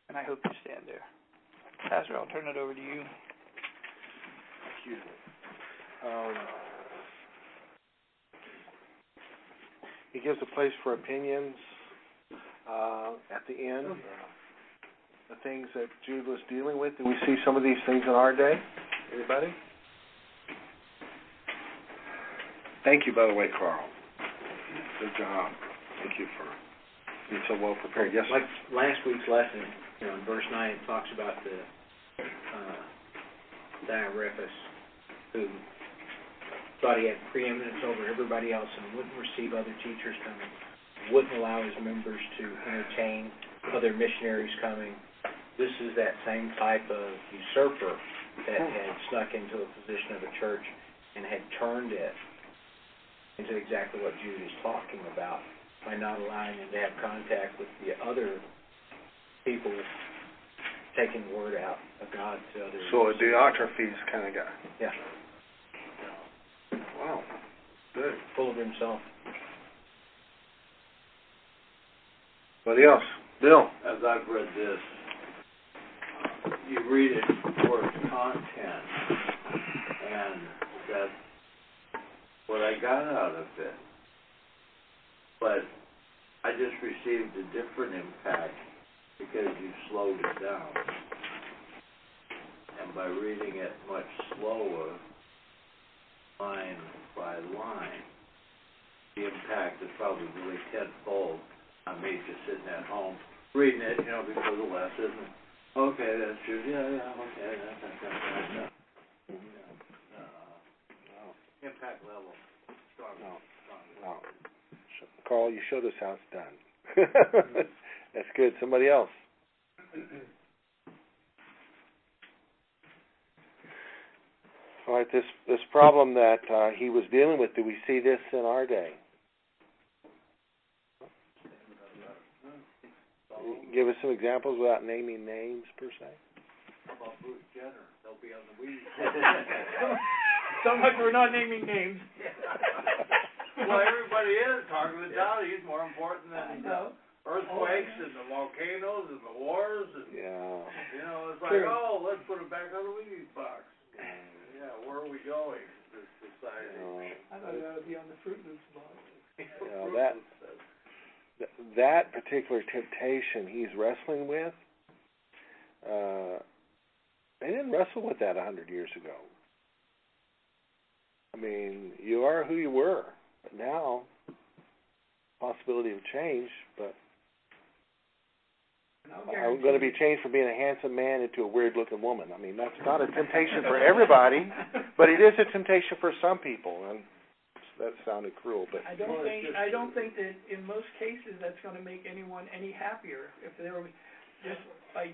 And I hope you stand there. Pastor, I'll turn it over to you you. Um, he gives a place for opinions uh, at the end. the things that Jude was dealing with? Do we see some of these things in our day? Anybody? Thank you, by the way, Carl. Good job. Thank you for being so well prepared. Yes. Like last week's lesson, you know, in verse nine, it talks about the uh, Diotrephes who thought he had preeminence over everybody else and wouldn't receive other teachers coming, wouldn't allow his members to entertain other missionaries coming. This is that same type of usurper that hmm. had snuck into a position of a church and had turned it into exactly what Jude is talking about by not allowing him to have contact with the other people taking the word out of God to others. So a Diotrephes kind of guy. Yeah. Wow. Good. Full of himself. Anybody else? Bill. As I've read this, you read it for content, and that's what I got out of it. But I just received a different impact because you slowed it down. And by reading it much slower, line by line, the impact is probably really tenfold on me just sitting at home reading it, you know, before the lesson. Okay, that's true. Yeah, yeah, okay, that's that's that's that's. Uh, impact level. Strong. No. strong. Wow. Sh- Carl, you showed us how it's done. <laughs> That's good. Somebody else. <clears throat> All right, this this problem that uh, he was dealing with, do we see this in our day? Give us some examples without naming names per se. How about Bruce Jenner? They'll be on the Wheaties. <laughs> Sounds like we're not naming names. <laughs> well, everybody is talking it down. He's more important than know. the earthquakes and the volcanoes and the wars and Yeah. you know, it's like, True. oh, let's put it back on the Wheaties box. Yeah, where are we going? This society. Uh, I thought it ought to be on the Froot Loops box. Yeah, that- that particular temptation he's wrestling with, uh, they didn't wrestle with that a hundred years ago. I mean, you are who you were, but now possibility of change. But I'm going to be changed from being a handsome man into a weird-looking woman. I mean, that's not a temptation for <laughs> everybody, but it is a temptation for some people, and that sounded cruel, but I don't think I don't think that in most cases that's going to make anyone any happier. If they were just by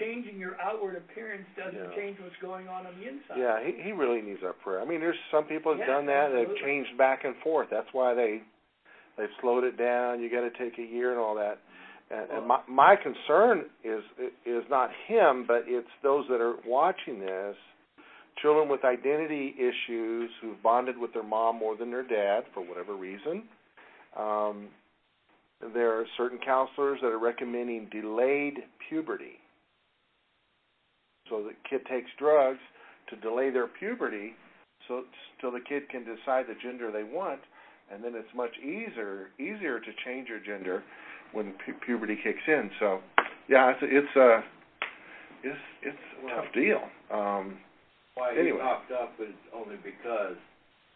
changing your outward appearance doesn't Yeah. change what's going on on the inside. Yeah, he he really needs our prayer. I mean, there's some people have Yeah, done that. They've changed back and forth. That's why they they've slowed it down. You got to take a year and all that. And, and my my concern is is not him, but it's those that are watching this. Children with identity issues who've bonded with their mom more than their dad for whatever reason. Um, there are certain counselors that are recommending delayed puberty. So the kid takes drugs to delay their puberty so till the kid can decide the gender they want and then it's much easier easier to change your gender when pu- puberty kicks in. So yeah, it's it's a it's it's a tough deal. Um Why Anyway. popped up is only because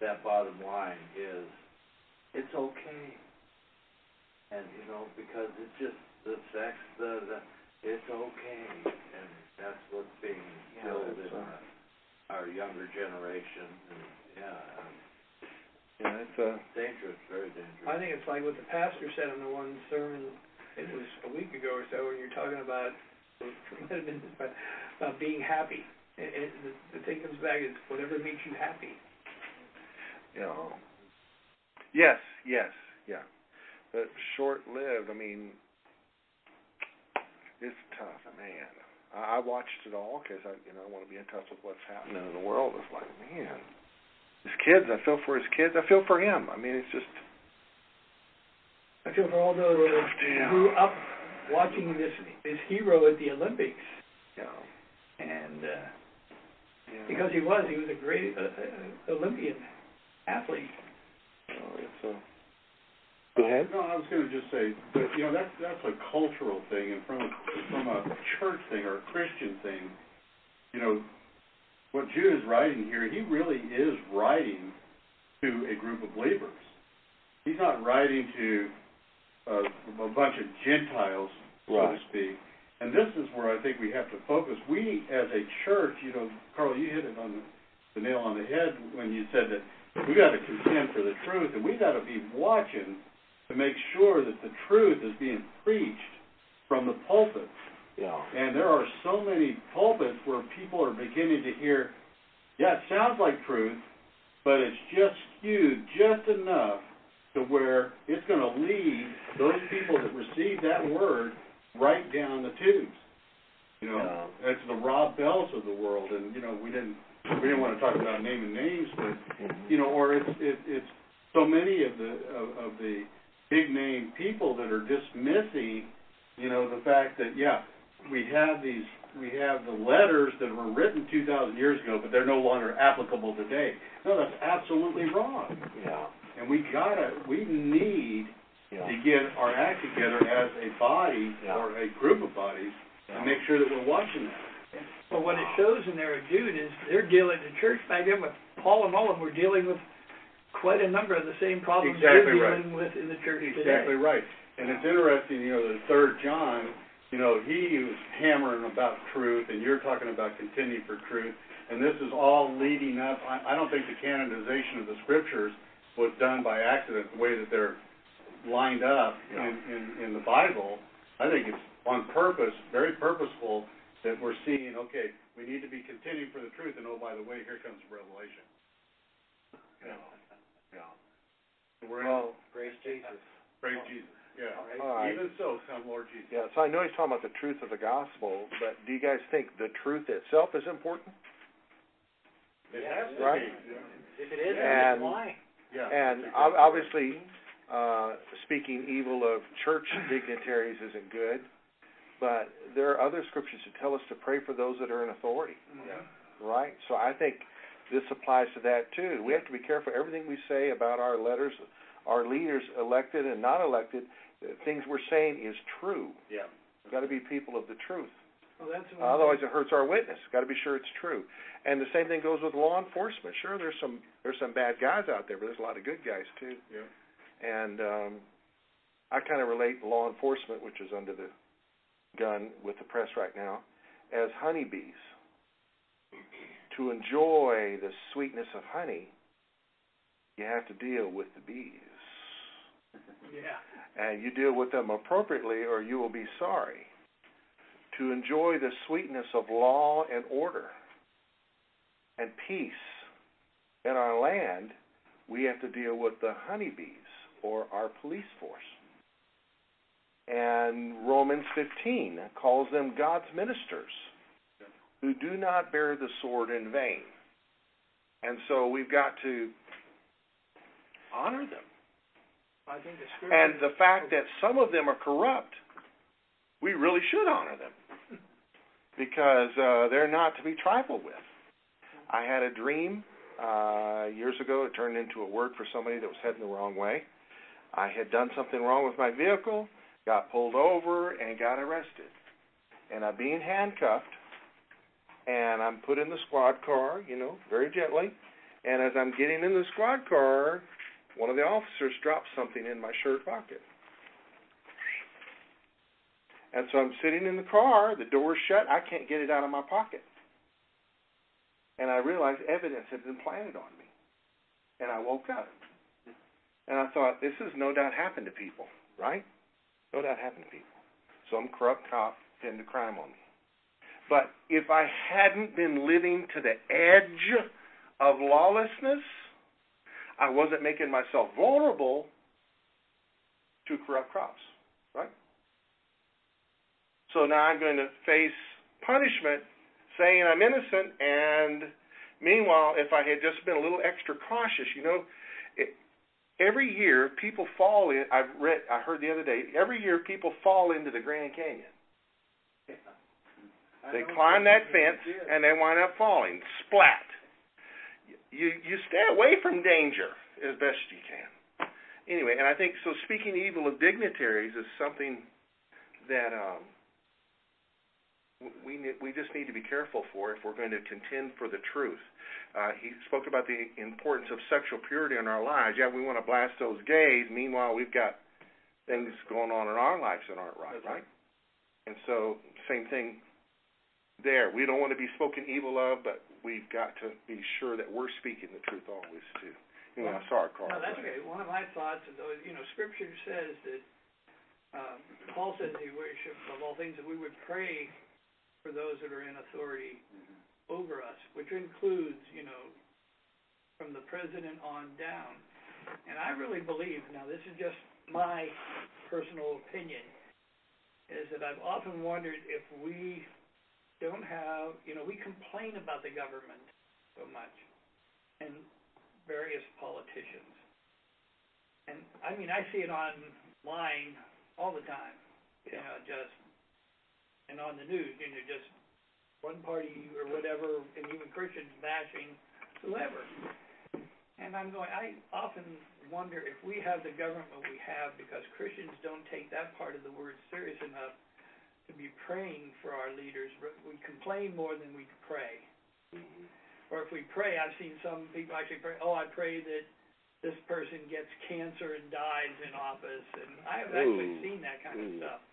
that bottom line is it's okay. And you know, because it's just the sex, the, the it's okay, and that's what's being Yeah, in uh, our younger generation. And yeah, yeah, it's a dangerous, very dangerous. I think it's like what the pastor said in the one sermon. It was a week ago or so, when you're talking about it might have been about, about being happy. It, it, the, the thing comes back is whatever makes you happy. you know Yes, yes, yeah. But short lived, I mean it's tough, man. I, I watched it all because I, you know, I want to be in touch with what's happening in the world. It's like, man, his kids. I feel for his kids. I feel for him. I mean, it's just I feel for all those that Damn. grew up watching this this hero at the Olympics, you know, and uh, yeah, because he was, he was a great uh, uh, Olympian athlete. you know, it's a. But ahead. No, I was going to just say, that, you know, that's that's a cultural thing, and from from a church thing or a Christian thing, you know, what Jude is writing here, he really is writing to a group of believers. He's not writing to uh, a bunch of Gentiles, so Right. to speak. And this is where I think we have to focus. We, as a church, you know, Carl, you hit it on the, the nail on the head when you said that we got to contend for the truth, and we got to be watching to make sure that the truth is being preached from the pulpit. Yeah. And there are so many pulpits where people are beginning to hear, yeah, it sounds like truth, but it's just skewed just enough to where it's going to lead those people that receive that word right down the tubes. You know, it's the Rob Bells of the world, and you know we didn't we didn't want to talk about naming names, but Mhm. you know, or it's it, it's so many of the of, of the big name people that are dismissing, you know, the fact that yeah, we have these we have the letters that were written 2,000 years ago, but they're no longer applicable today. No, that's absolutely wrong. Yeah. And we gotta we need Yeah. to get our act together as a body Yeah. or a group of bodies and make sure that we're watching that. But what it shows in there, Jude, is they're dealing, the church back then with Paul and all of them were dealing with quite a number of the same problems Exactly we're right. dealing with in the church Exactly today. right. And it's interesting, you know, the third John, you know, he was hammering about truth, and you're talking about contending for truth. And this is all leading up. I, I don't think the canonization of the scriptures was done by accident, the way that they're lined up Yeah. in, in, in the Bible. I think it's on purpose, very purposeful, that we're seeing, okay, we need to be contending for the truth, and oh, by the way, here comes Revelation. Yeah. Yeah. We're in, Praise Jesus. praise Jesus. Yeah. all right. Even so, come Lord Jesus. Yeah, so I know he's talking about the truth of the gospel, but do you guys think the truth itself is important? It has to Right. be. If it is, And- then why? Yeah. And ob- obviously, uh, speaking evil of church dignitaries isn't good, but there are other scriptures that tell us to pray for those that are in authority, Yeah. right? So I think this applies to that too. We have to be careful everything we say about our letters, our leaders, elected and not elected. The things we're saying is true. Yeah. We've got to be people of the truth. Well, that's Otherwise, it hurts our witness. Got to be sure it's true. And the same thing goes with law enforcement. Sure, there's some there's some bad guys out there, but there's a lot of good guys too. Yeah. And um, I kind of relate law enforcement, which is under the gun with the press right now, as honeybees. To enjoy the sweetness of honey, you have to deal with the bees. Yeah. And you deal with them appropriately, or you will be sorry. To enjoy the sweetness of law and order and peace in our land, we have to deal with the honeybees or our police force. And Romans 15 calls them God's ministers who do not bear the sword in vain. And so we've got to honor them. I think the scripture. And the fact that some of them are corrupt, we really should honor them because uh, they're not to be trifled with. I had a dream uh, years ago. It turned into a word for somebody that was heading the wrong way. I had done something wrong with my vehicle, got pulled over, and got arrested. And I'm being handcuffed, and I'm put in the squad car, you know, very gently. And as I'm getting in the squad car, one of the officers dropped something in my shirt pocket. And so I'm sitting in the car, the door's shut, I can't get it out of my pocket. And I realized evidence had been planted on me. And I woke up. And I thought, this has no doubt happened to people, right? No doubt happened to people. Some corrupt cop pinned a crime on me. But if I hadn't been living to the edge of lawlessness, I wasn't making myself vulnerable to corrupt crops, right? So now I'm going to face punishment saying I'm innocent, and meanwhile, if I had just been a little extra cautious, you know, it, every year people fall in. I've read, I heard the other day, every year people fall into the Grand Canyon. <laughs> They climb that fence and they wind up falling, splat. You you stay away from danger as best you can. anyway, and I think so. Speaking evil of dignitaries is something that um, we we just need to be careful for if we're going to contend for the truth. Uh, he spoke about the importance of sexual purity in our lives. Yeah, we want to blast those gays. Meanwhile, we've got things going on in our lives that aren't right, right? And so, same thing there. We don't want to be spoken evil of, but we've got to be sure that we're speaking the truth always too. Anyway, I'm sorry, Carl. No, that's okay. One of my thoughts is, you know, Scripture says that um, Paul says he worship of all things that we would pray for those that are in authority mm-hmm. over us, which includes, you know, from the president on down. And I really believe, now this is just my personal opinion, is that I've often wondered if we don't have, you know, we complain about the government so much and various politicians. And I mean, I see it online all the time. You know, just and on the news, you know, just one party or whatever, and even Christians bashing whoever. And I'm going. I often wonder if we have the government we have because Christians don't take that part of the word serious enough to be praying for our leaders. We complain more than we pray. Mm-hmm. Or if we pray, I've seen some people actually pray. Oh, I pray that this person gets cancer and dies in office, and I've actually seen that kind of stuff. <laughs>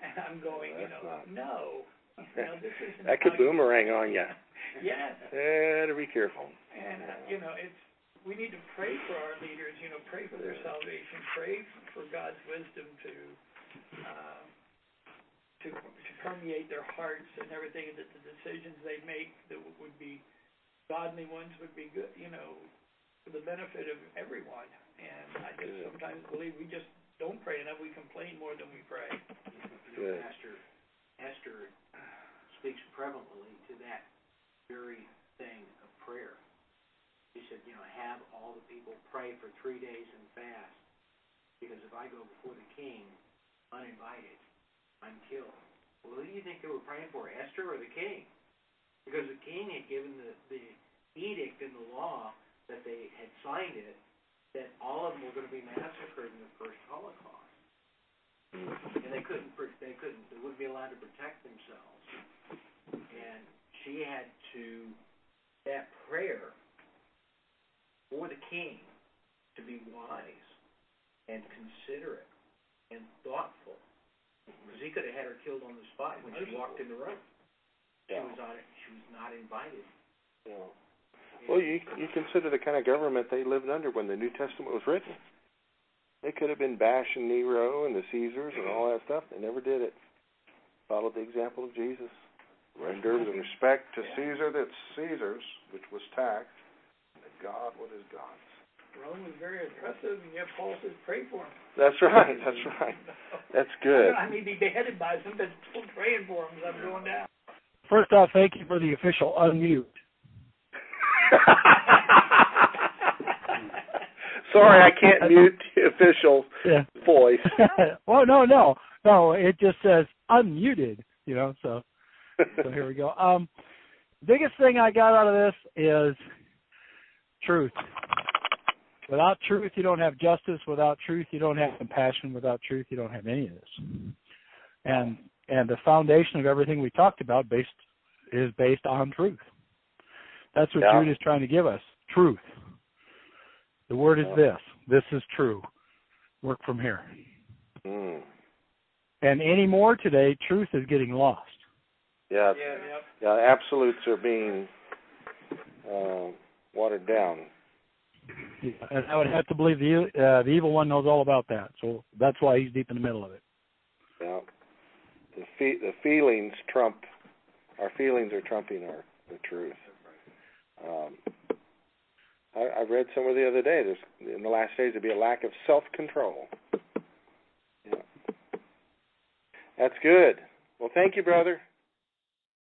And I'm going, you know, not... no, you know, this isn't. <laughs> that could boomerang you... on you. <laughs> yes. Better be careful. And uh, you know, it's we need to pray for our leaders. You know, pray for their salvation. Pray for God's wisdom to. Uh, to, to permeate their hearts and everything that the decisions they make that would be godly ones would be good, you know, for the benefit of everyone. And I just sometimes believe we just don't pray enough. We complain more than we pray. You know, Pastor Esther speaks prevalently to that very thing of prayer. He said, you know, have all the people pray for three days and fast, because if I go before the king uninvited, I'm. Well, who do you think they were praying for, Esther or the king? Because the king had given the, the edict in the law that they had signed it that all of them were going to be massacred in the first Holocaust, and they couldn't they couldn't they wouldn't be allowed to protect themselves, and she had to that prayer for the king to be wise and considerate and thoughtful, he could have had her killed on the spot when she walked in the room. She was on it. She was not invited. Yeah. Well, you you consider the kind of government they lived under when the New Testament was written. They could have been bashing Nero and the Caesars and all that stuff. They never did it. Followed the example of Jesus. Render the respect to Caesar that's Caesar's, which was tax, and God what is God's. Rome was very oppressive, and yet Paul says, pray for him. That's right. That's right. That's good. I may be beheaded by some, but still praying for him as I'm going down. First off, thank you for the official unmute. <laughs> Sorry, I can't mute the official yeah. voice. <laughs> well, no, no, no. It just says unmuted. You know, so so here we go. Um, biggest thing I got out of this is truth. Without truth, you don't have justice. Without truth, you don't have compassion. Without truth, you don't have any of this. And and the foundation of everything we talked about based is based on truth. That's what yeah. Jude is trying to give us truth. The word is this. This is true. Work from here. Mm. And anymore today, truth is getting lost. Yeah, yeah, yeah absolutes are being uh, watered down. Yeah, and I would have to believe the uh, the evil one knows all about that. So that's why he's deep in the middle of it. Yeah, the fe- the feelings trump our feelings are trumping our the truth. Um, I, I read somewhere the other day. There's in the last days there'd be a lack of self-control. Yeah. That's good. Well, thank you, brother.